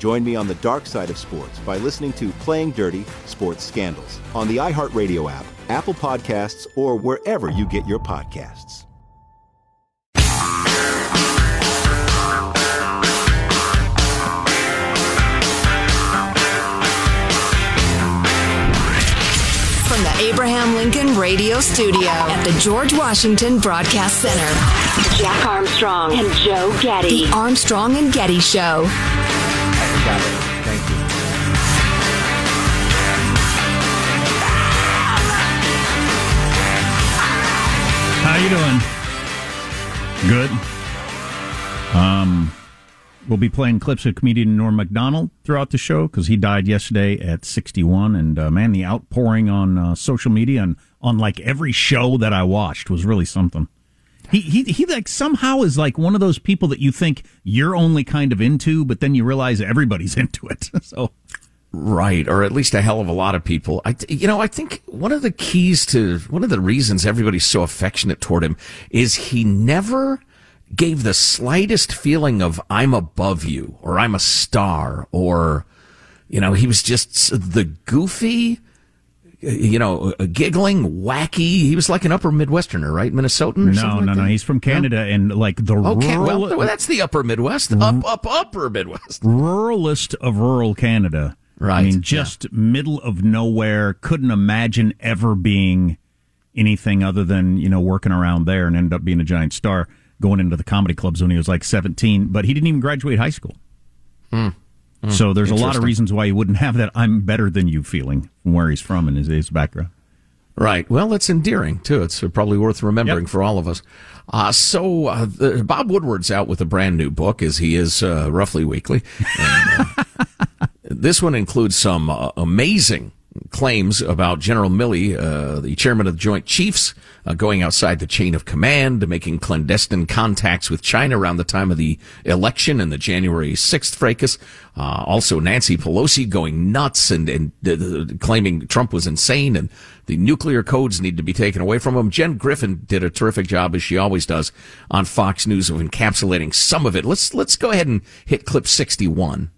Join me on the dark side of sports by listening to Playing Dirty Sports Scandals on the iHeartRadio app Apple Podcasts, or wherever you get your podcasts. From the Abraham Lincoln Radio Studio at the George Washington Broadcast Center, Jack Armstrong and Joe Getty. The Armstrong and Getty Show. How you doing? Good. Um, we'll be playing clips of comedian Norm Macdonald throughout the show because he died yesterday at 61. And uh, man, the outpouring on uh, social media and on like every show that I watched was really something. He, he he like somehow is like one of those people that you think you're only kind of into, but then you realize everybody's into it. so Right, or at least a hell of a lot of people. I, you know, I think one of the keys to one of the reasons everybody's so affectionate toward him is he never gave the slightest feeling of I'm above you or I'm a star or, you know, he was just the goofy, you know, giggling, wacky. He was like an upper Midwesterner, right? Minnesotan? no, like no, no. that? He's from Canada and like the Okay, rural, well, that's the upper Midwest, mm-hmm. up, up, upper Midwest. Ruralist of rural Canada. Right. I mean, just middle of nowhere. Couldn't imagine ever being anything other than you know working around there, and ended up being a giant star. Going into the comedy clubs when he was like seventeen, but he didn't even graduate high school. Hmm. So there's a lot of reasons why he wouldn't have that "I'm better than you" feeling from where he's from and his, his background. Right. Well, it's endearing too. It's probably worth remembering Yep. for all of us. Uh, so uh, the, Bob Woodward's out with a brand new book, as he is uh, roughly weekly. And, uh, this one includes some uh, amazing claims about General Milley, uh, the chairman of the Joint Chiefs, uh, going outside the chain of command, making clandestine contacts with China around the time of the election and the January 6th fracas. Uh, also Nancy Pelosi going nuts and, and uh, uh, claiming Trump was insane and the nuclear codes need to be taken away from him. Jen Griffin did a terrific job, as she always does, on Fox News of encapsulating some of it. Let's, let's go ahead and hit clip 61.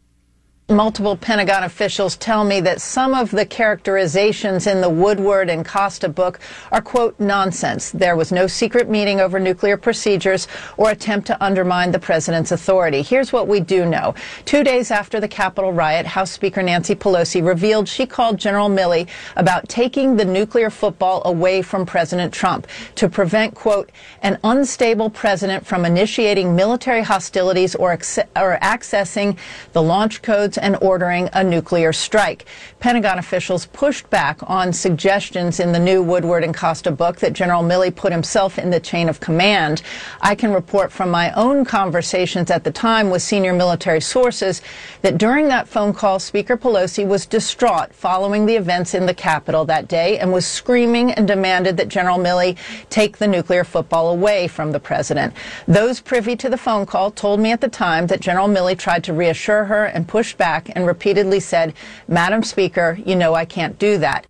Multiple Pentagon officials tell me that some of the characterizations in the Woodward and Costa book are, quote, nonsense. There was no secret meeting over nuclear procedures or attempt to undermine the president's authority. Here's what we do know. Two days after the Capitol riot, House Speaker Nancy Pelosi revealed she called General Milley about taking the nuclear football away from President Trump to prevent, quote, an unstable president from initiating military hostilities or, acce- or accessing the launch codes and ordering a nuclear strike. Pentagon officials pushed back on suggestions in the new Woodward and Costa book that General Milley put himself in the chain of command. I can report from my own conversations at the time with senior military sources that during that phone call, Speaker Pelosi was distraught following the events in the Capitol that day and was screaming and demanded that General Milley take the nuclear football away from the president. Those privy to the phone call told me at the time that General Milley tried to reassure her and pushed back and repeatedly said, Madam Speaker, you know I can't do that.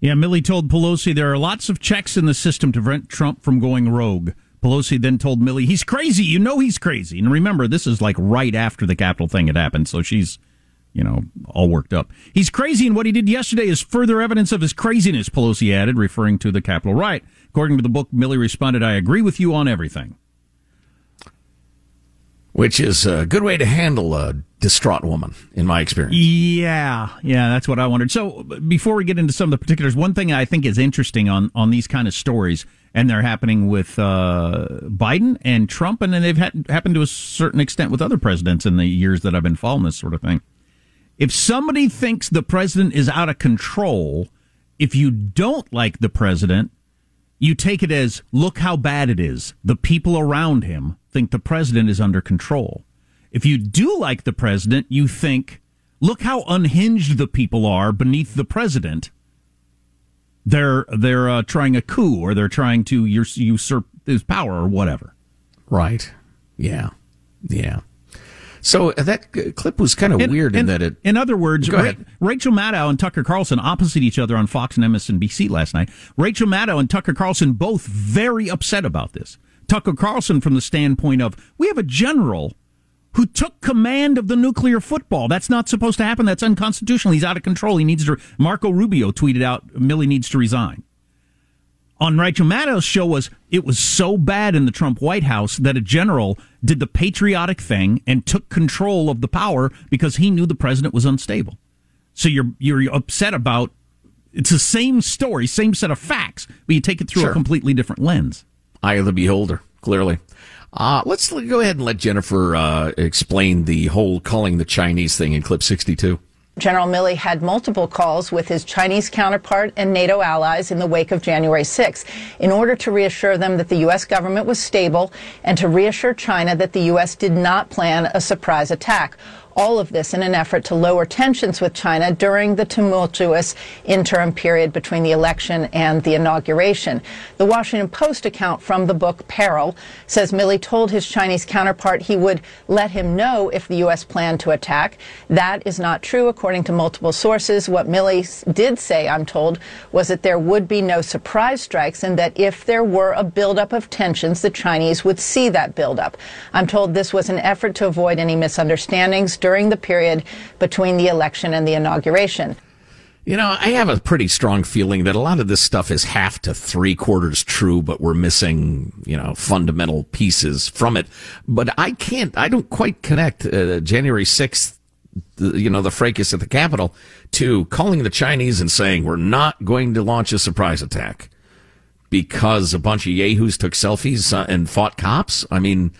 Yeah, Milley told Pelosi there are lots of checks in the system to prevent Trump from going rogue. Pelosi then told Milley, he's crazy. You know he's crazy. And remember, this is like right after the Capitol thing had happened, so she's, you know, all worked up. He's crazy, and what he did yesterday is further evidence of his craziness, Pelosi added, referring to the Capitol riot. According to the book, Milley responded, I agree with you on everything which is a good way to handle a distraught woman, in my experience. Yeah, yeah, that's what I wondered. So before we get into some of the particulars, one thing I think is interesting on on these kind of stories, and they're happening with uh, Biden and Trump, and then they've had, happened to a certain extent with other presidents in the years that I've been following this sort of thing. If somebody thinks the president is out of control, if you don't like the president, you take it as look how bad it is. The people around him think the president is under control. If you do like the president, you think look how unhinged the people are beneath the president. They're they're uh, trying a coup or they're trying to usurp his power or whatever. Right. Yeah. Yeah. So uh, that clip was kind of in, weird in, in, that it. In other words, Ra- Rachel Maddow and Tucker Carlson opposite each other on Fox and MSNBC last night. Rachel Maddow and Tucker Carlson both very upset about this. Tucker Carlson from the standpoint of we have a general who took command of the nuclear football. That's not supposed to happen. That's unconstitutional. He's out of control. He needs to. Marco Rubio tweeted out Milley needs to resign on Rachel Maddow's show was it was so bad in the Trump White House that a general did the patriotic thing and took control of the power because he knew the president was unstable. So you're you're upset about it's the same story, same set of facts, but you take it through sure. a completely different lens. Eye of the beholder, clearly. Uh, let's go ahead and let Jennifer uh, explain the whole calling the Chinese thing in clip 62. General Milley had multiple calls with his Chinese counterpart and NATO allies in the wake of January 6 in order to reassure them that the U.S. government was stable and to reassure China that the U.S. did not plan a surprise attack. All of this in an effort to lower tensions with China during the tumultuous interim period between the election and the inauguration. The Washington Post account from the book Peril says Milley told his Chinese counterpart he would let him know if the U.S. planned to attack. That is not true, according to multiple sources. What Milley did say, I'm told, was that there would be no surprise strikes and that if there were a buildup of tensions, the Chinese would see that buildup. I'm told this was an effort to avoid any misunderstandings during the period between the election and the inauguration. You know, I have a pretty strong feeling that a lot of this stuff is half to three quarters true, but we're missing, you know, fundamental pieces from it. But I can't, I don't quite connect uh, January 6th, the, you know, the fracas at the Capitol to calling the Chinese and saying we're not going to launch a surprise attack because a bunch of yahoos took selfies uh, and fought cops. I mean,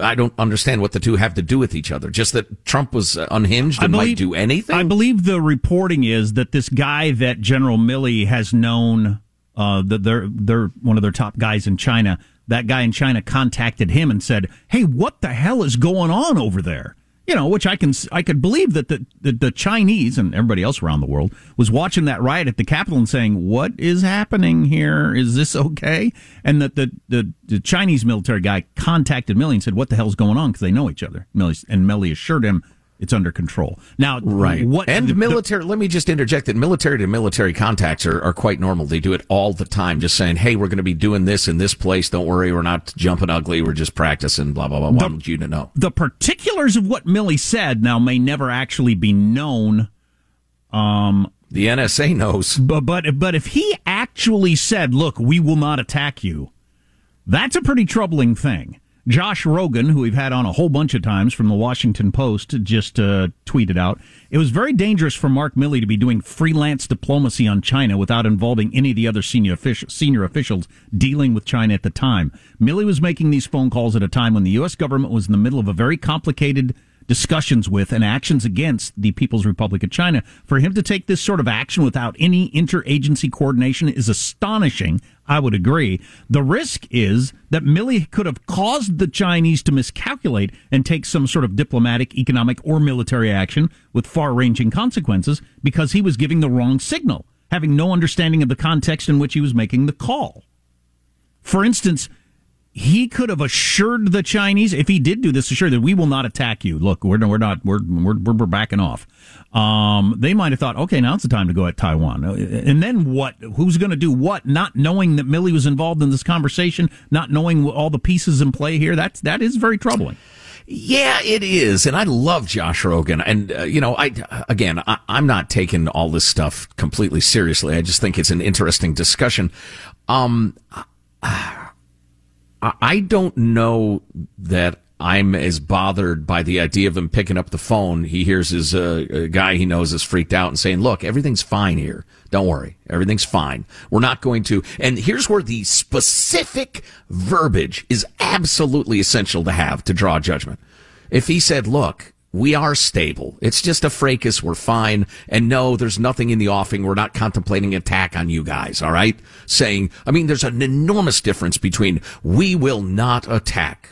I don't understand what the two have to do with each other. Just that Trump was uh, unhinged and believe, might do anything. I believe the reporting is that this guy that General Milley has known, uh, that they're they're one of their top guys in China. That guy in China contacted him and said, "Hey, what the hell is going on over there?" You know, which I can I could believe that the, the, the Chinese and everybody else around the world was watching that riot at the Capitol and saying, "What is happening here? Is this okay?" And that the, the the Chinese military guy contacted Milley and said, "What the hell's going on?" Because they know each other. Milley and Milley assured him it's under control. Now, right. What and the, military? The, let me just interject that military to military contacts are, are quite normal. They do it all the time. Just saying, "Hey, we're going to be doing this in this place. Don't worry, we're not jumping ugly. We're just practicing." Blah blah blah. The, want you to know the particulars of what Milley said. Now may never actually be known. Um, the NSA knows, but but but if he actually said, "Look, we will not attack you," that's a pretty troubling thing. Josh Rogin, who we've had on a whole bunch of times from the Washington Post, just uh, tweeted out it was very dangerous for Mark Milley to be doing freelance diplomacy on China without involving any of the other senior, official, senior officials dealing with China at the time. Milley was making these phone calls at a time when the U.S. government was in the middle of a very complicated discussions with and actions against the People's Republic of China. For him to take this sort of action without any interagency coordination is astonishing. I would agree. The risk is that Milley could have caused the Chinese to miscalculate and take some sort of diplomatic, economic, or military action with far ranging consequences because he was giving the wrong signal, having no understanding of the context in which he was making the call. For instance, he could have assured the Chinese, if he did do this, assured that we will not attack you. Look, we're, we're not, we're, we're, we're backing off. Um, they might have thought, okay, now's the time to go at Taiwan. And then what? Who's going to do what? Not knowing that Milley was involved in this conversation, not knowing all the pieces in play here. That's, that is very troubling. Yeah, it is, and I love Josh Rogin, And uh, you know, I again, I, am not taking all this stuff completely seriously. I just think it's an interesting discussion. Um, I don't know that I'm as bothered by the idea of him picking up the phone. He hears his uh, guy he knows is freaked out and saying, "Look, everything's fine here. Don't worry, everything's fine. We're not going to." And here's where the specific verbiage is absolutely essential to have to draw judgment. If he said, "Look, we are stable. It's just a fracas. We're fine. And no, there's nothing in the offing. We're not contemplating attack on you guys. All right. Saying, I mean, there's an enormous difference between we will not attack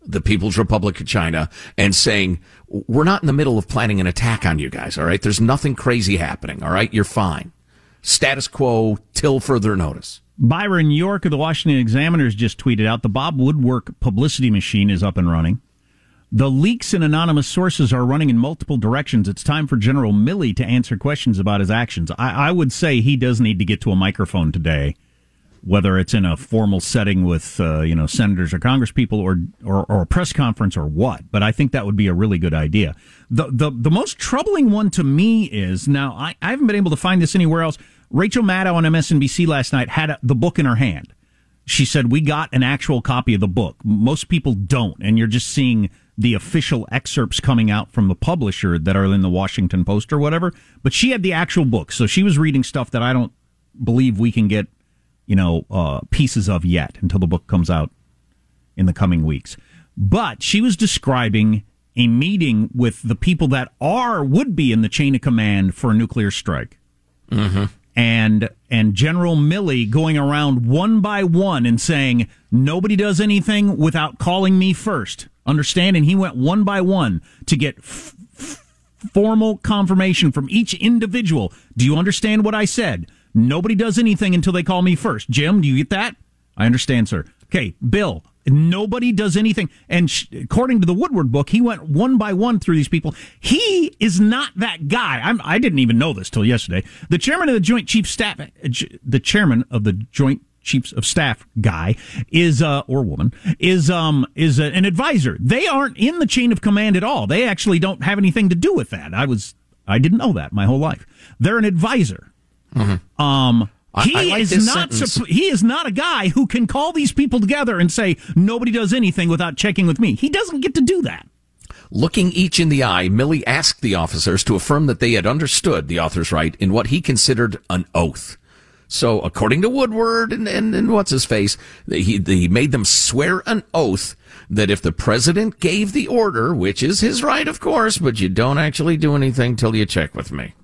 the People's Republic of China and saying, we're not in the middle of planning an attack on you guys. All right. There's nothing crazy happening. All right. You're fine. Status quo till further notice. Byron York of the Washington Examiners just tweeted out the Bob Woodward publicity machine is up and running. The leaks and anonymous sources are running in multiple directions. It's time for General Milley to answer questions about his actions. I, I, would say he does need to get to a microphone today, whether it's in a formal setting with uh, you know senators or congresspeople or, or or a press conference or what. But I think that would be a really good idea. The the the most troubling one to me is now I, I haven't been able to find this anywhere else. Rachel Maddow on MSNBC last night had a, the book in her hand. She said, We got an actual copy of the book. Most people don't, and you're just seeing the official excerpts coming out from the publisher that are in the Washington Post or whatever. But she had the actual book, so she was reading stuff that I don't believe we can get, you know, uh, pieces of yet until the book comes out in the coming weeks. But she was describing a meeting with the people that are would be in the chain of command for a nuclear strike. Mm-hmm and and General Milley going around one by one and saying nobody does anything without calling me first. Understand? And he went one by one to get f- f- formal confirmation from each individual. Do you understand what I said? Nobody does anything until they call me first. Jim, do you get that? I understand, sir. Okay, Bill, Nobody does anything. And sh- according to the Woodward book, he went one by one through these people. He is not that guy. I'm, I did not even know this till yesterday. The chairman of the Joint Chief Staff, uh, the chairman of the Joint Chiefs of Staff guy is uh, or woman is um is an advisor. They aren't in the chain of command at all. They actually don't have anything to do with that. I was I didn't know that my whole life. They're an advisor. Mm-hmm. Um he I, like is not he is not a guy who can call these people together and say nobody does anything without checking with me. He doesn't get to do that. Looking each in the eye, Milley asked the officers to affirm that they had understood the author's right in what he considered an oath. So, according to Woodward and, and, and what's his face, he, he made them swear an oath that if the president gave the order, which is his right, of course, but you don't actually do anything till you check with me.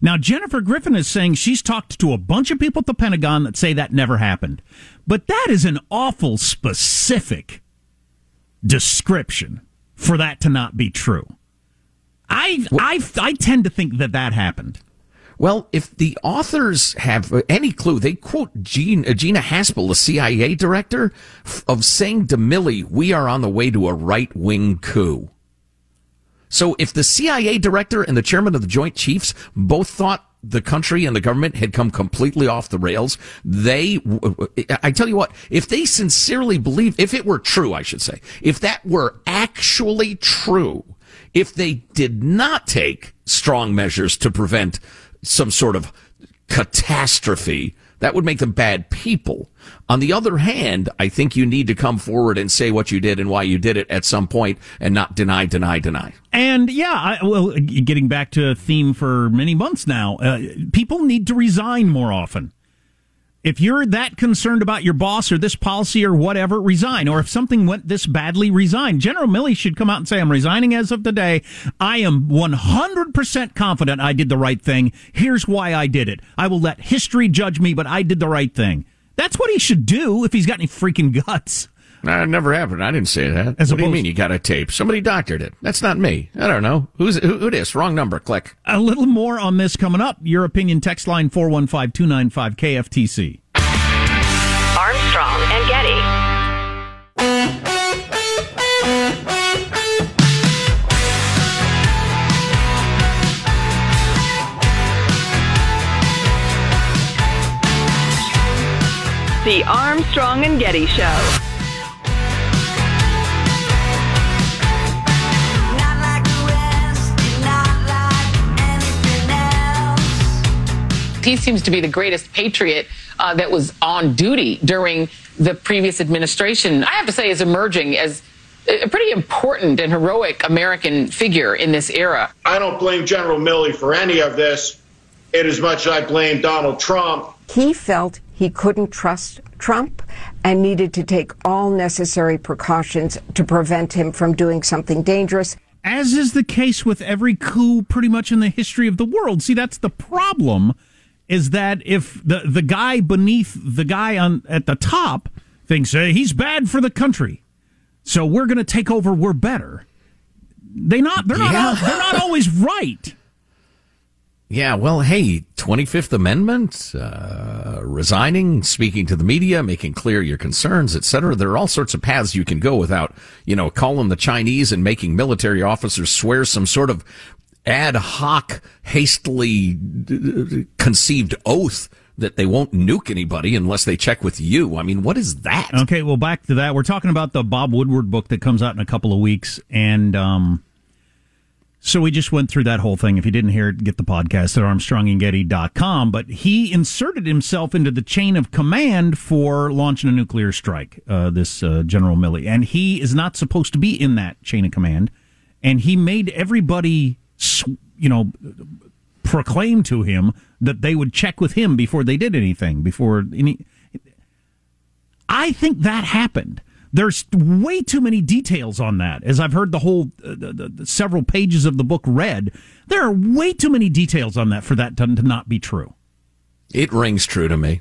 Now, Jennifer Griffin is saying she's talked to a bunch of people at the Pentagon that say that never happened. But that is an awful specific description for that to not be true. I, I, I tend to think that that happened. Well, if the authors have any clue, they quote Gene, uh, Gina Haspel, the CIA director, of saying to Milley, we are on the way to a right wing coup. So if the CIA director and the chairman of the Joint Chiefs both thought the country and the government had come completely off the rails, they, I tell you what, if they sincerely believe, if it were true, I should say, if that were actually true, if they did not take strong measures to prevent some sort of catastrophe, that would make them bad people. On the other hand, I think you need to come forward and say what you did and why you did it at some point and not deny, deny, deny. And yeah, I, well, getting back to a theme for many months now, uh, people need to resign more often if you're that concerned about your boss or this policy or whatever, resign. Or if something went this badly, resign. General Milley should come out and say, I'm resigning as of today. I am 100% confident I did the right thing. Here's why I did it. I will let history judge me, but I did the right thing. That's what he should do if he's got any freaking guts. That never happened. I didn't say that. As what do you mean you got a tape? Somebody doctored it. That's not me. I don't know. Who's who, who this? Wrong number. Click. A little more on this coming up. Your opinion text line 415-295 KFTC. Armstrong and Getty. The Armstrong and Getty Show. He seems to be the greatest patriot uh, that was on duty during the previous administration. I have to say, is emerging as a pretty important and heroic American figure in this era. I don't blame General Milley for any of this, in as much as I blame Donald Trump. He felt he couldn't trust Trump and needed to take all necessary precautions to prevent him from doing something dangerous. As is the case with every coup pretty much in the history of the world. See, that's the problem is that if the the guy beneath the guy on at the top thinks hey, he's bad for the country, so we're going to take over. We're better. They not they're not Yeah. they're not always right. Yeah, well, hey, 25th Amendment, uh, resigning, speaking to the media, making clear your concerns, etc. There are all sorts of paths you can go without, you know, calling the Chinese and making military officers swear some sort of ad hoc, hastily conceived oath that they won't nuke anybody unless they check with you. I mean, what is that? Okay, well, back to that. We're talking about the Bob Woodward book that comes out in a couple of weeks, and um, so we just went through that whole thing. If you didn't hear it, get the podcast at ArmstrongandGetty.com. But he inserted himself into the chain of command for launching a nuclear strike. Uh, this uh, General Milley, and he is not supposed to be in that chain of command, and he made everybody, you know, proclaim to him that they would check with him before they did anything. Before any, I think that happened. There's way too many details on that. As I've heard the whole uh, the, the, several pages of the book read, there are way too many details on that for that to, to not be true. It rings true to me.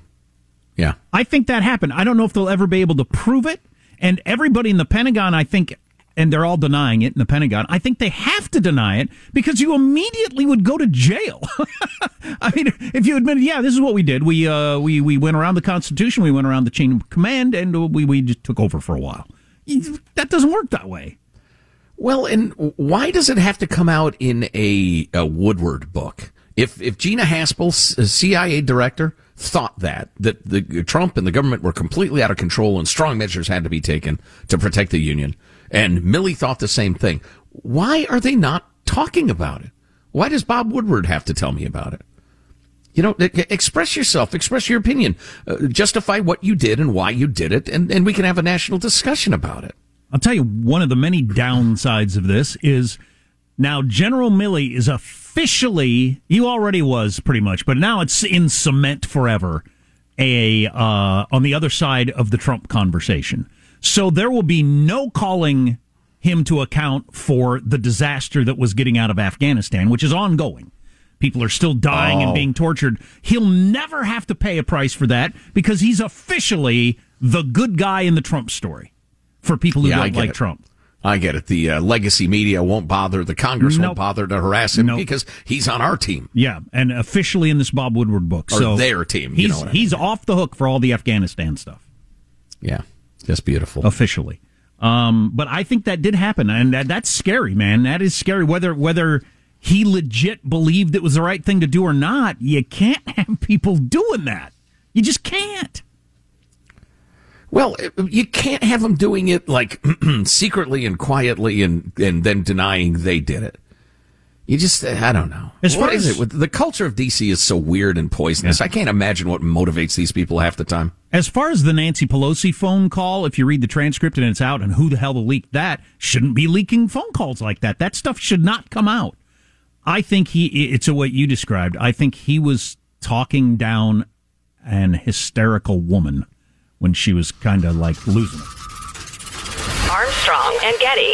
Yeah. I think that happened. I don't know if they'll ever be able to prove it. And everybody in the Pentagon, I think, and they're all denying it in the Pentagon. I think they have to deny it because you immediately would go to jail. I mean, if you admitted, yeah, this is what we did. We uh, we we went around the Constitution, we went around the chain of command, and uh, we we just took over for a while. That doesn't work that way. Well, and why does it have to come out in a, a Woodward book? If if Gina Haspel, CIA uh, director, thought that that the uh, Trump and the government were completely out of control and strong measures had to be taken to protect the union, and Milley thought the same thing, why are they not talking about it? Why does Bob Woodward have to tell me about it? You know, express yourself, express your opinion, uh, justify what you did and why you did it, and, and we can have a national discussion about it. I'll tell you one of the many downsides of this is now General Milley is officially he already was pretty much, but now it's in cement forever. A uh, on the other side of the Trump conversation, so there will be no calling him to account for the disaster that was getting out of Afghanistan, which is ongoing. People are still dying and Oh. being tortured. He'll never have to pay a price for that because he's officially the good guy in the Trump story for people who Yeah, don't like it. Trump. I get it. The uh, legacy media won't bother. The Congress Nope. won't bother to harass him Nope. because he's on our team. Yeah, and officially in this Bob Woodward book. Or so their team, you He's know what I he's off the hook for all the Afghanistan stuff Yeah, just beautiful. officially. Um, but I think that did happen, and that, that's scary, man. That is scary. Whether whether he legit believed it was the right thing to do or not, you can't have people doing that. You just can't. Well, you can't have them doing it like secretly and quietly and, and then denying they did it. You just, I don't know. As What far is as- it? With- The culture of DC is so weird and poisonous. I can't imagine what motivates these people half the time. As far as the Nancy Pelosi phone call, if you read the transcript and it's out, and who the hell leaked that, shouldn't be leaking phone calls like that. That stuff should not come out. I think he, it's a what you described. I think he was talking down an hysterical woman when she was kind of like losing it. Armstrong and Getty.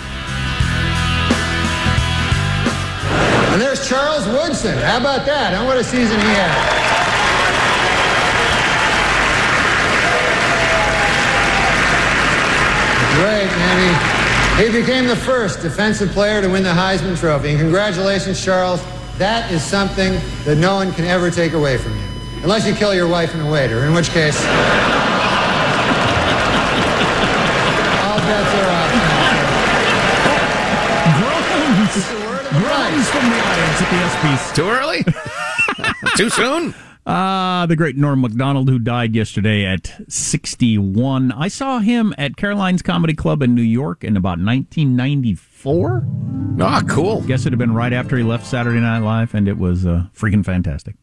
And there's Charles Woodson. How about that? Huh? What a season he had. Great, man. He, he became the first defensive player to win the Heisman Trophy. And congratulations, Charles. That is something that no one can ever take away from you. Unless you kill your wife and a waiter, in which case. all bets are off. From the audience at the ESPYs. Too early? Too soon? Ah, the great Norm Macdonald, who died yesterday at 61. I saw him at Caroline's Comedy Club in New York in about 1994. Ah, cool. Guess it had been right after he left Saturday Night Live, and it was uh, freaking fantastic.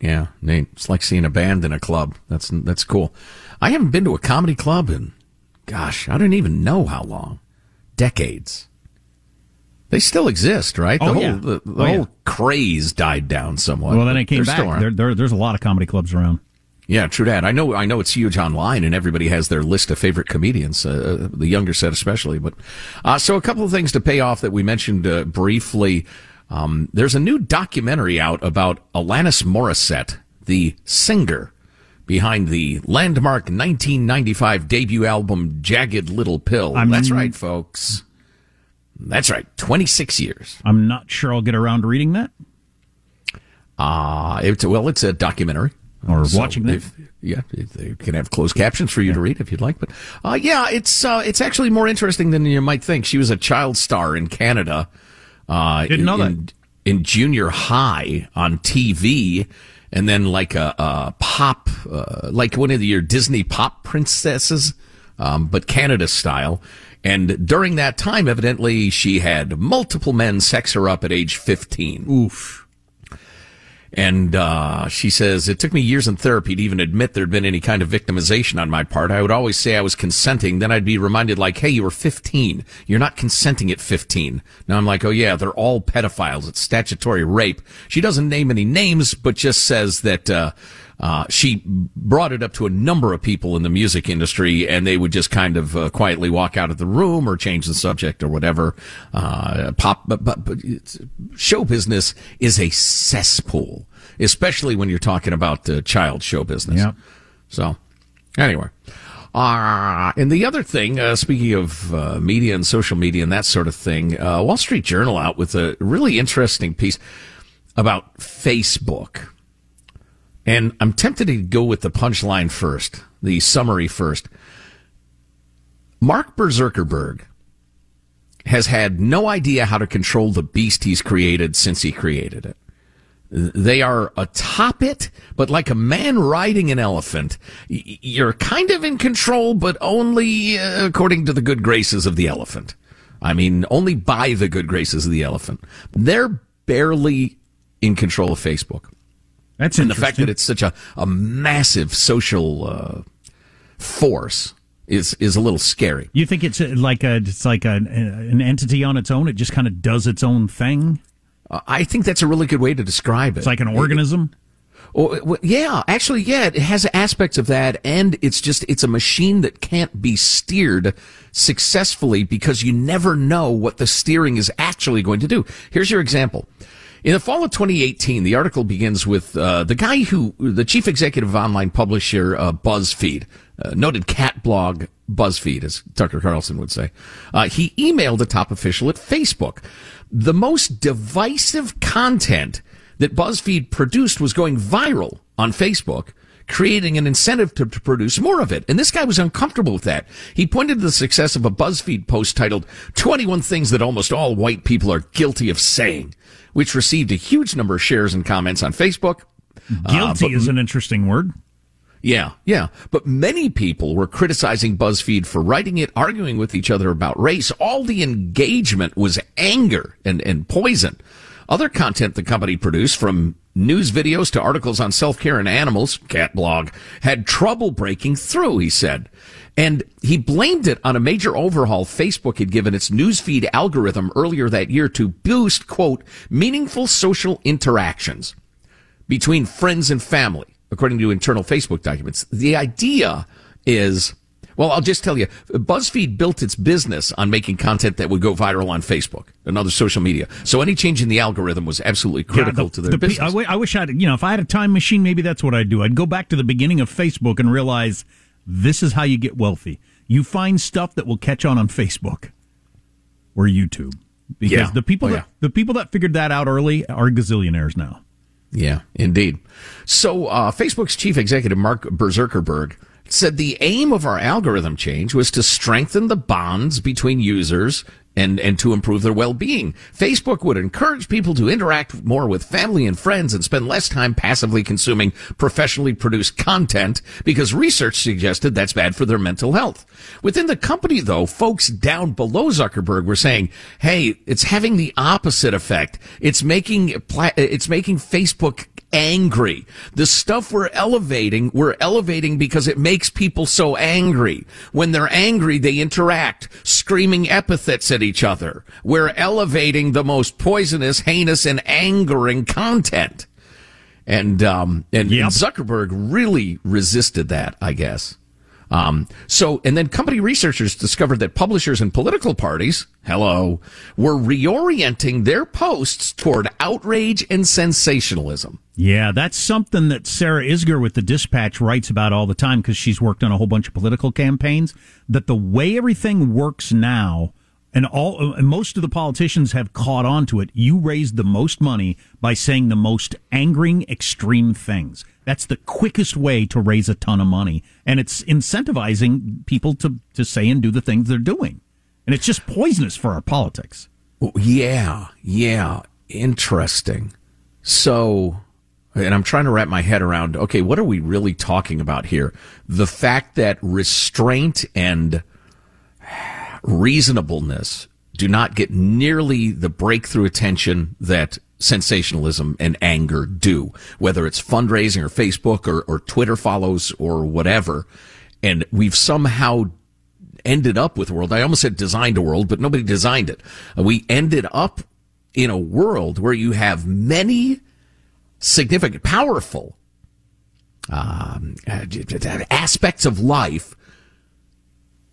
Yeah, Nate. It's like seeing a band in a club. That's that's cool. I haven't been to a comedy club in, gosh, I don't even know how long. Decades. They still exist, right? The Oh, whole yeah. the, the Oh, yeah. craze died down somewhat. Well, then it came back. There, there, there's a lot of comedy clubs around. Yeah, true that. I know. I know it's huge online, and everybody has their list of favorite comedians. Uh, the younger set, especially. But uh, so a couple of things to pay off that we mentioned uh, briefly. Um, there's a new documentary out about Alanis Morissette, the singer behind the landmark 1995 debut album "Jagged Little Pill." I'm- That's right, folks. That's right. 26 years. I'm not sure I'll get around to reading that. Uh, it's, well, it's a documentary. Or So watching that. if- Yeah, they can have closed captions for you to read if you'd like. But uh, yeah, it's uh, it's actually more interesting than you might think. She was a child star in Canada. Uh, Didn't know in, in junior high on TV, and then like a, a pop, uh, like one of your Disney pop princesses, um, but Canada style. And during that time, evidently, she had multiple men sex her up at age 15. Oof. And uh, she says, It took me years in therapy to even admit there'd been any kind of victimization on my part. I would always say I was consenting. Then I'd be reminded, like, hey, you were 15. You're not consenting at 15. Now I'm like, oh, yeah, they're all pedophiles. It's statutory rape. She doesn't name any names, but just says that. Uh, Uh, she brought it up to a number of people in the music industry, and they would just kind of uh, quietly walk out of the room or change the subject or whatever. Uh, pop, but, but, but show business is a cesspool, especially when you're talking about uh, child show business. Yep. So, anyway. Uh, and the other thing, uh, speaking of uh, media and social media and that sort of thing, uh, Wall Street Journal out with a really interesting piece about Facebook. And I'm tempted to go with the punchline first, the summary first. Mark Zuckerberg has had no idea how to control the beast he's created since he created it. They are atop it, but like a man riding an elephant, you're kind of in control, but only uh, according to the good graces of the elephant. I mean, only by the good graces of the elephant. They're barely in control of Facebook. That's and the fact that it's such a, a massive social uh, force is is a little scary. You think it's uh, like a it's like a, an entity on its own? It just kind of does its own thing. Uh, I think that's a really good way to describe it. It's like an organism. It, well, yeah, actually, yeah, it has aspects of that, and it's just it's a machine that can't be steered successfully because you never know what the steering is actually going to do. Here's your example. In the fall of 2018, the article begins with uh, the guy who, the chief executive of online publisher uh, BuzzFeed, uh, noted cat blog BuzzFeed, as Tucker Carlson would say. Uh, he emailed a top official at Facebook. The most divisive content that BuzzFeed produced was going viral on Facebook creating an incentive to, to, produce more of it. And this guy was uncomfortable with that. He pointed to the success of a BuzzFeed post titled 21 Things That Almost All White People Are Guilty of Saying which received a huge number of shares and comments on Facebook. Guilty uh, but, is an interesting word. Yeah, yeah. But many people were criticizing BuzzFeed for writing it, arguing with each other about race. All the engagement was anger and, and poison. Other content the company produced, from news videos to articles on self-care and animals, cat blog, had trouble breaking through, he said. And he blamed it on a major overhaul Facebook had given its newsfeed algorithm earlier that year to boost, quote, meaningful social interactions between friends and family, according to internal Facebook documents. The idea is, well, I'll just tell you, BuzzFeed built its business on making content that would go viral on Facebook and other social media. So any change in the algorithm was absolutely critical yeah, the, to their the, business. I, w- I wish I'd, you know, if I had a time machine, maybe that's what I'd do. I'd go back to the beginning of Facebook and realize – this is how you get wealthy. You find stuff that will catch on on Facebook or YouTube because yeah. the people oh, that, yeah. the people that figured that out early are gazillionaires now. Yeah, indeed. So uh, Facebook's chief executive Mark Zuckerberg said the aim of our algorithm change was to strengthen the bonds between users and, and to improve their well-being. Facebook would encourage people to interact more with family and friends and spend less time passively consuming professionally produced content because research suggested that's bad for their mental health. Within the company, though, folks down below Zuckerberg were saying, hey, it's having the opposite effect. It's making, it's making Facebook angry. The stuff we're elevating, we're elevating because it makes people so angry. When they're angry, they interact, screaming epithets at each other. We're elevating the most poisonous, heinous, and angering content. And, um, and, Yep. and Zuckerberg really resisted that, I guess. Um, so, and then company researchers discovered that publishers and political parties, hello, were reorienting their posts toward outrage and sensationalism. Yeah, that's something that Sarah Isgur with the Dispatch writes about all the time because she's worked on a whole bunch of political campaigns. That the way everything works now, and all and most of the politicians have caught on to it. You raise the most money by saying the most angering, extreme things. That's the quickest way to raise a ton of money, and it's incentivizing people to to say and do the things they're doing, and it's just poisonous for our politics. Yeah, yeah, interesting. So, and I'm trying to wrap my head around, okay, what are we really talking about here? The fact that restraint and reasonableness do not get nearly the breakthrough attention that sensationalism and anger do, whether it's fundraising or Facebook or, or Twitter follows or whatever. And we've somehow ended up with a world. I almost said designed a world, but nobody designed it. Uh, We ended up in a world where you have many significant, powerful um, aspects of life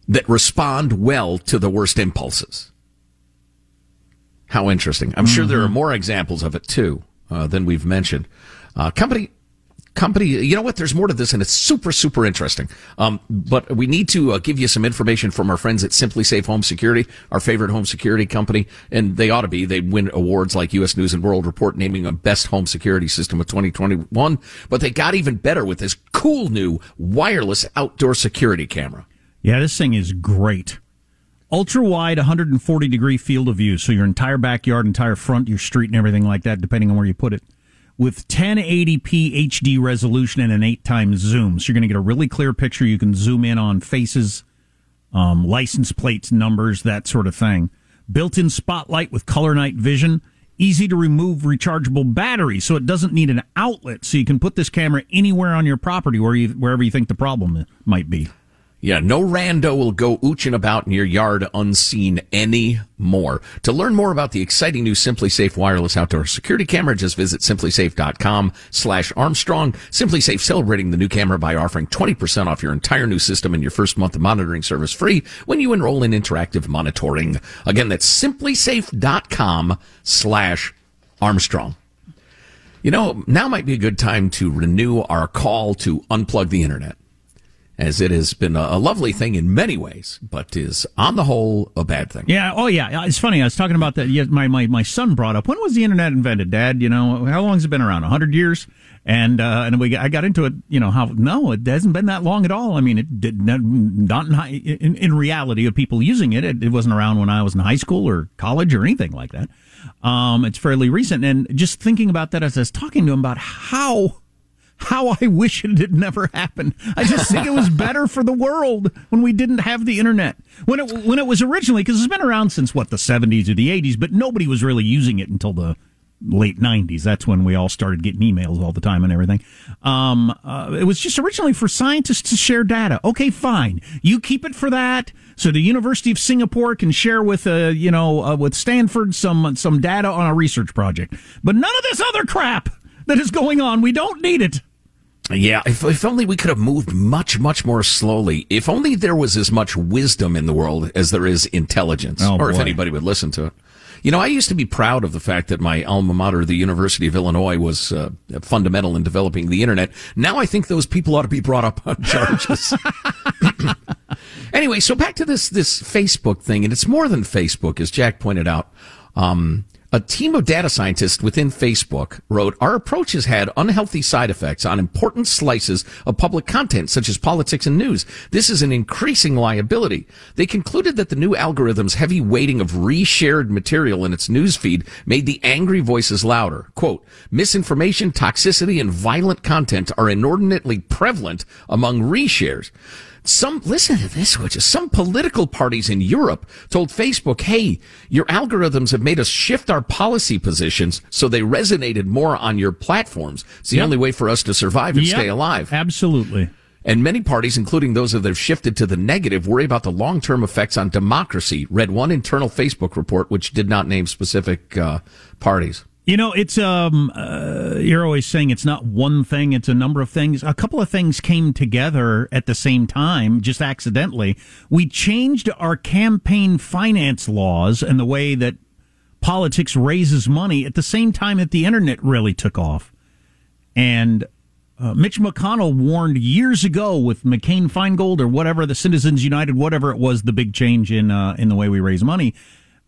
that respond well to the worst impulses. How interesting. I'm mm-hmm. sure there are mm-hmm. more examples of it too uh, than we've mentioned. Uh, company company. You know what? There's more to this, and it's super, super interesting. Um, but we need to uh, give you some information from our friends at SimpliSafe Home Security, our favorite home security company, and they ought to be. They win awards like U.S. News and World Report naming a best home security system of 2021. But they got even better with this cool new wireless outdoor security camera. Yeah, this thing is great. Ultra wide, 140 degree field of view, so your entire backyard, entire front, your street, and everything like that, depending on where you put it with 1080p HD resolution and an eight times zoom. So you're going to get a really clear picture. You can zoom in on faces, um, license plates, numbers, that sort of thing. Built in spotlight with color night vision. Easy to remove rechargeable battery so it doesn't need an outlet. So you can put this camera anywhere on your property where you, wherever you think the problem might be. Yeah, no rando will go ooching about in your yard unseen anymore. To learn more about the exciting new SimpliSafe wireless outdoor security camera, just visit simplisafe.com slash Armstrong. SimpliSafe celebrating the new camera by offering 20% off your entire new system and your first month of monitoring service free when you enroll in interactive monitoring. Again, that's simplisafe.com slash Armstrong. You know, now might be a good time to renew our call to unplug the internet as it has been a, lovely thing in many ways, but is on the whole a bad thing. Yeah. Oh, yeah. It's funny. I was talking about that. My my my son brought up when was the internet invented, Dad? You know, how long has it been around? hundred years. And uh, and we I got into it. You know how no, it hasn't been that long at all. I mean, it did not, not in, in reality of people using it, it. It wasn't around when I was in high school or college or anything like that. Um, it's fairly recent. And just thinking about that as I was talking to him about how how I wish it had never happened. I just think it was better for the world when we didn't have the internet. When it when it was originally because it's been around since what the 70s or the 80s, but nobody was really using it until the late 90s. That's when we all started getting emails all the time and everything. Um, uh, it was just originally for scientists to share data. Okay, fine. You keep it for that. So the University of Singapore can share with, uh, you know, uh, with Stanford some, some data on a research project. But none of this other crap that is going on. We don't need it. Yeah, if, if only we could have moved much, much more slowly. If only there was as much wisdom in the world as there is intelligence, oh, or boy. if anybody would listen to it. You know, I used to be proud of the fact that my alma mater, the University of Illinois, was uh, fundamental in developing the internet. Now I think those people ought to be brought up on charges. anyway, so back to this this Facebook thing, and it's more than Facebook, as Jack pointed out. Um, a team of data scientists within Facebook wrote, Our approach has had unhealthy side effects on important slices of public content, such as politics and news. This is an increasing liability. They concluded that the new algorithm's heavy weighting of reshared material in its newsfeed made the angry voices louder. Quote, misinformation, toxicity, and violent content are inordinately prevalent among reshares. Some, listen to this, which is some political parties in Europe told Facebook, hey, your algorithms have made us shift our policy positions so they resonated more on your platforms. It's the yep. only way for us to survive and yep. stay alive. Absolutely. And many parties, including those that have shifted to the negative, worry about the long-term effects on democracy. Read one internal Facebook report, which did not name specific uh, parties. You know, it's um, uh, you're always saying it's not one thing; it's a number of things. A couple of things came together at the same time, just accidentally. We changed our campaign finance laws and the way that politics raises money at the same time that the internet really took off. And uh, Mitch McConnell warned years ago with McCain Feingold or whatever the Citizens United, whatever it was, the big change in uh, in the way we raise money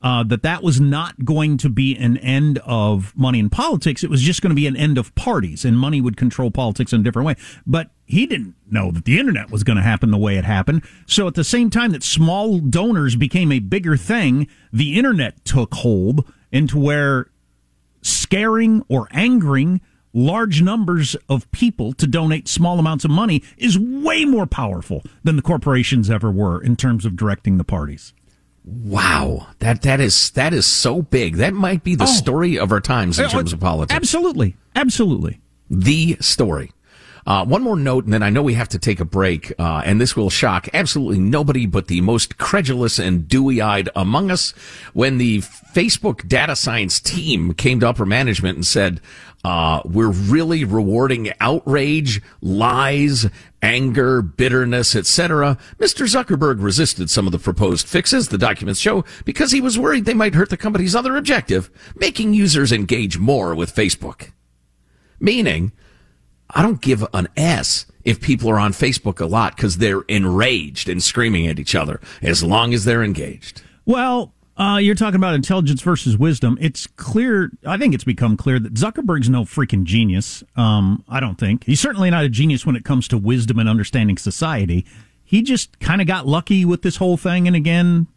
uh, that that was not going to be an end of money in politics. It was just going to be an end of parties, and money would control politics in a different way. But he didn't know that the internet was going to happen the way it happened. So at the same time that small donors became a bigger thing, the internet took hold into where scaring or angering large numbers of people to donate small amounts of money is way more powerful than the corporations ever were in terms of directing the parties. Wow, that that is that is so big. That might be the oh. story of our times in uh, terms of politics. Absolutely, absolutely, the story. Uh, one more note, and then I know we have to take a break, uh, and this will shock absolutely nobody but the most credulous and dewy-eyed among us. When the Facebook data science team came to upper management and said, uh, we're really rewarding outrage, lies, anger, bitterness, etc. Mr. Zuckerberg resisted some of the proposed fixes, the documents show, because he was worried they might hurt the company's other objective, making users engage more with Facebook. Meaning, I don't give an S if people are on Facebook a lot because they're enraged and screaming at each other, as long as they're engaged. Well, uh, you're talking about intelligence versus wisdom. It's clear. I think it's become clear that Zuckerberg's no freaking genius. Um, I don't think he's certainly not a genius when it comes to wisdom and understanding society. He just kind of got lucky with this whole thing, and again,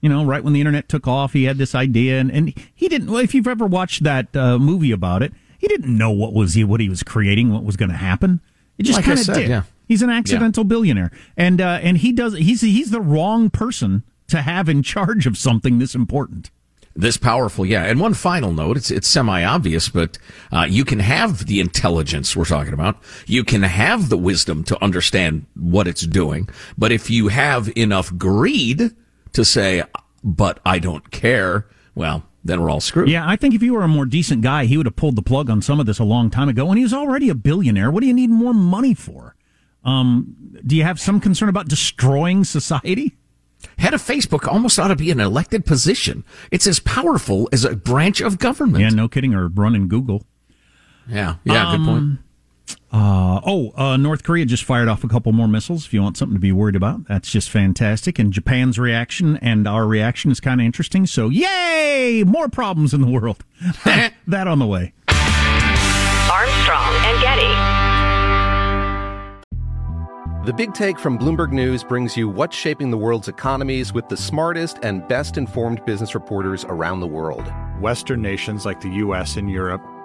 you know, right when the internet took off, he had this idea, and, and he didn't. Well, if you've ever watched that uh, movie about it, he didn't know what was he what he was creating, what was going to happen. It just Like kind of did. yeah. He's an accidental billionaire, and uh, and he does. He's he's the wrong person to have in charge of something this important. This powerful, yeah. And one final note, it's, it's semi-obvious, but, uh, you can have the intelligence we're talking about. You can have the wisdom to understand what it's doing. But if you have enough greed to say, but I don't care, well, then we're all screwed. Yeah, I think if you were a more decent guy, he would have pulled the plug on some of this a long time ago. And he was already a billionaire. What do you need more money for? Um, do you have some concern about destroying society? Head of Facebook almost ought to be an elected position. It's as powerful as a branch of government. Yeah, no kidding. Or running Google. Yeah, yeah, good point. Uh, oh, uh, North Korea just fired off a couple more missiles. If you want something to be worried about, that's just fantastic. And Japan's reaction and our reaction is kind of interesting. So, yay! More problems in the world. that on the way. Armstrong and Getty. The Big Take from Bloomberg News brings you what's shaping the world's economies with the smartest and best informed business reporters around the world. Western nations like the U.S. and Europe.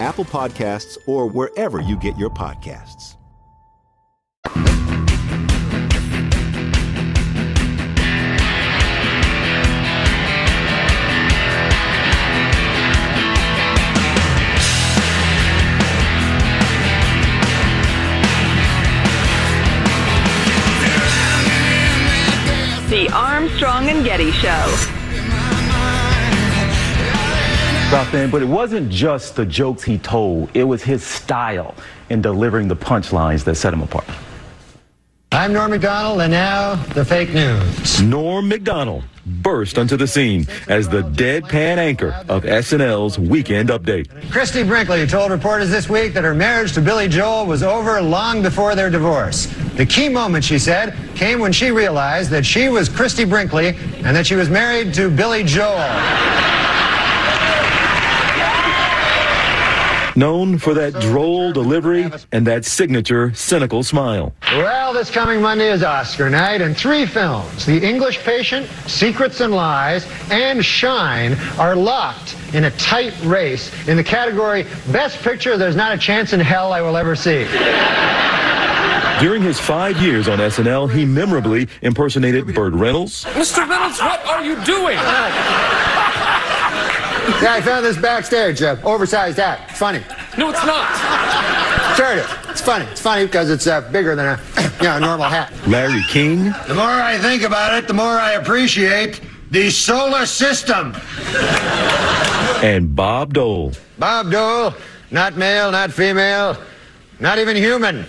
Apple Podcasts, or wherever you get your podcasts. The Armstrong and Getty Show. About then, but it wasn't just the jokes he told, it was his style in delivering the punchlines that set him apart. I'm Norm Macdonald, and now the fake news. Norm Macdonald burst onto the scene as the deadpan anchor of SNL's Weekend Update. Christie Brinkley told reporters this week that her marriage to Billy Joel was over long before their divorce. The key moment, she said, came when she realized that she was Christie Brinkley and that she was married to Billy Joel. Known for that droll delivery and that signature cynical smile. Well, this coming Monday is Oscar night, and three films, The English Patient, Secrets and Lies, and Shine, are locked in a tight race in the category Best Picture There's Not a Chance in Hell I Will Ever See. During his five years on SNL, he memorably impersonated Burt Reynolds, Mr. Reynolds, what are you doing? Yeah, I found this backstage. Uh, oversized hat. It's funny. No, it's not. Sure it is. It's funny. It's funny because it's uh, bigger than a you know, normal hat. Larry King, The more I think about it, the more I appreciate the solar system. and Bob Dole. Bob Dole, not male, not female, not even human.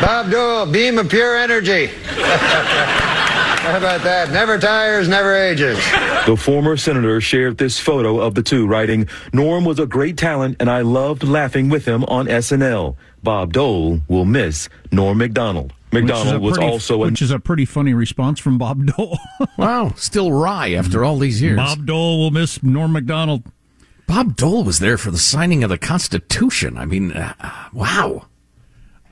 Bob Dole, beam of pure energy. How about that? Never tires, never ages. The former senator shared this photo of the two, writing, Norm was a great talent and I loved laughing with him on SNL. Bob Dole will miss Norm Macdonald. Macdonald was pretty, also a which is a pretty funny response from Bob Dole. wow, still wry after all these years. Bob Dole will miss Norm Macdonald. Bob Dole was there for the signing of the Constitution. I mean, uh, wow.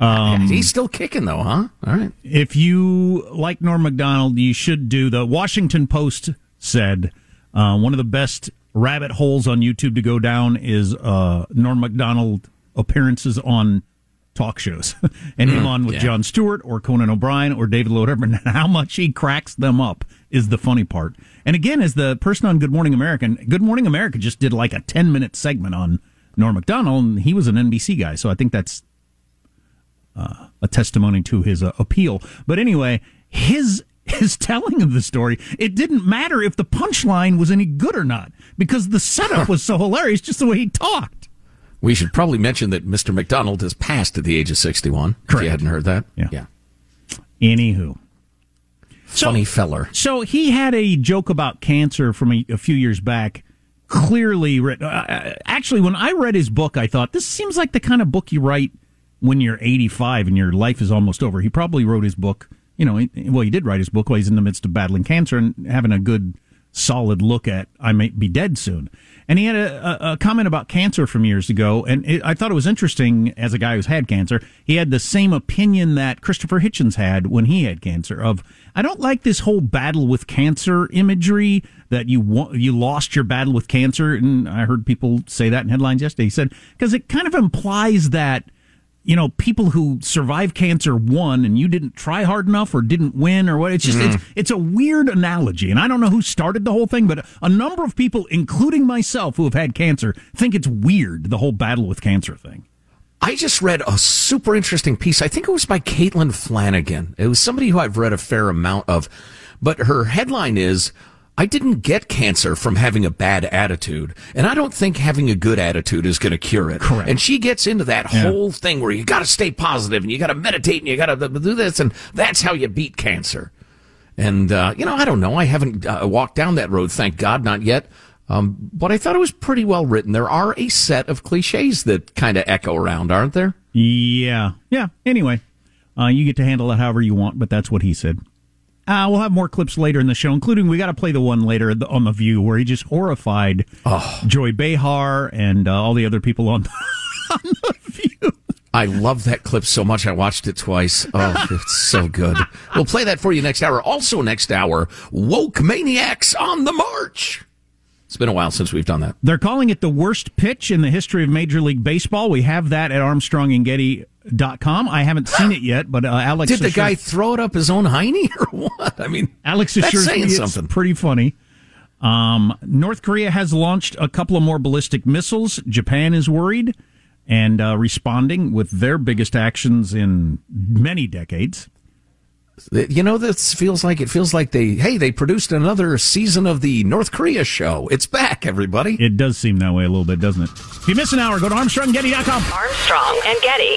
Um, He's still kicking though, huh? All right. If you like Norm Macdonald, you should do the Washington Post said uh, one of the best rabbit holes on YouTube to go down is uh, Norm Macdonald appearances on talk shows and him Mm, on with yeah. Jon Stewart or Conan O'Brien or David Letterman. And how much he cracks them up is the funny part. And again, as the person on Good Morning American, Good Morning America just did like a 10 minute segment on Norm Macdonald, and he was an NBC guy. So I think that's uh, a testimony to his uh, appeal. But anyway, his his telling of the story, it didn't matter if the punchline was any good or not because the setup was so hilarious, just the way he talked. We should probably mention that Mr. Macdonald has passed at the age of 61. If you hadn't heard that. Yeah. Yeah. Anywho. Funny feller. So he had a joke about cancer from a, a few years back. Clearly written. Uh, actually, when I read his book, I thought this seems like the kind of book you write when you're 85 and your life is almost over. He probably wrote his book. You know, well, he did write his book while he's in the midst of battling cancer and having a good, solid look at I may be dead soon. And he had a, a, comment about cancer from years ago, and it, I thought it was interesting as a guy who's had cancer. He had the same opinion that Christopher Hitchens had when he had cancer. Of I don't like this whole battle with cancer imagery that you you lost your battle with cancer, and I heard people say that in headlines yesterday. He said because it kind of implies that you know, people who survive cancer won and you didn't try hard enough or didn't win or what. It's just, it's, it's a weird analogy. And I don't know who started the whole thing, but a number of people, including myself who have had cancer, think it's weird, the whole battle with cancer thing. I just read a super interesting piece. I think it was by Caitlin Flanagan. It was somebody who I've read a fair amount of, but her headline is, I didn't get cancer from having a bad attitude. And I don't think having a good attitude is going to cure it. Correct. And she gets into that Yeah. whole thing where you got to stay positive and you got to meditate and you got to do this and that's how you beat cancer. And, uh, you know, I don't know. I haven't uh, walked down that road, thank God, not yet. Um, but I thought it was pretty well written. There are a set of cliches that kind of echo around, aren't there? Yeah. Yeah. Anyway, uh, you get to handle it however you want, but that's what he said. Uh, we'll have more clips later in the show, including we got to play the one later on The View where he just horrified Joy Behar and uh, all the other people on, on The View. I love that clip so much. I watched it twice. Oh, it's so good. We'll play that for you next hour. Also, next hour, Woke Maniacs on the March. It's been a while since we've done that. They're calling it the worst pitch in the history of Major League Baseball. We have that at armstrongandgetty.com. I haven't seen it yet, but uh, Alex Did the assures- guy throw it up his own hiney or what? I mean, Alex that's assures saying me something. it's pretty funny. Um, North Korea has launched a couple of more ballistic missiles. Japan is worried and uh, responding with their biggest actions in many decades. You know, this feels like it feels like they hey they produced another season of the North Korea show. It's back, everybody. It does seem that way a little bit, doesn't it? If you miss an hour, go to ArmstrongGetty.com. Armstrong and Getty.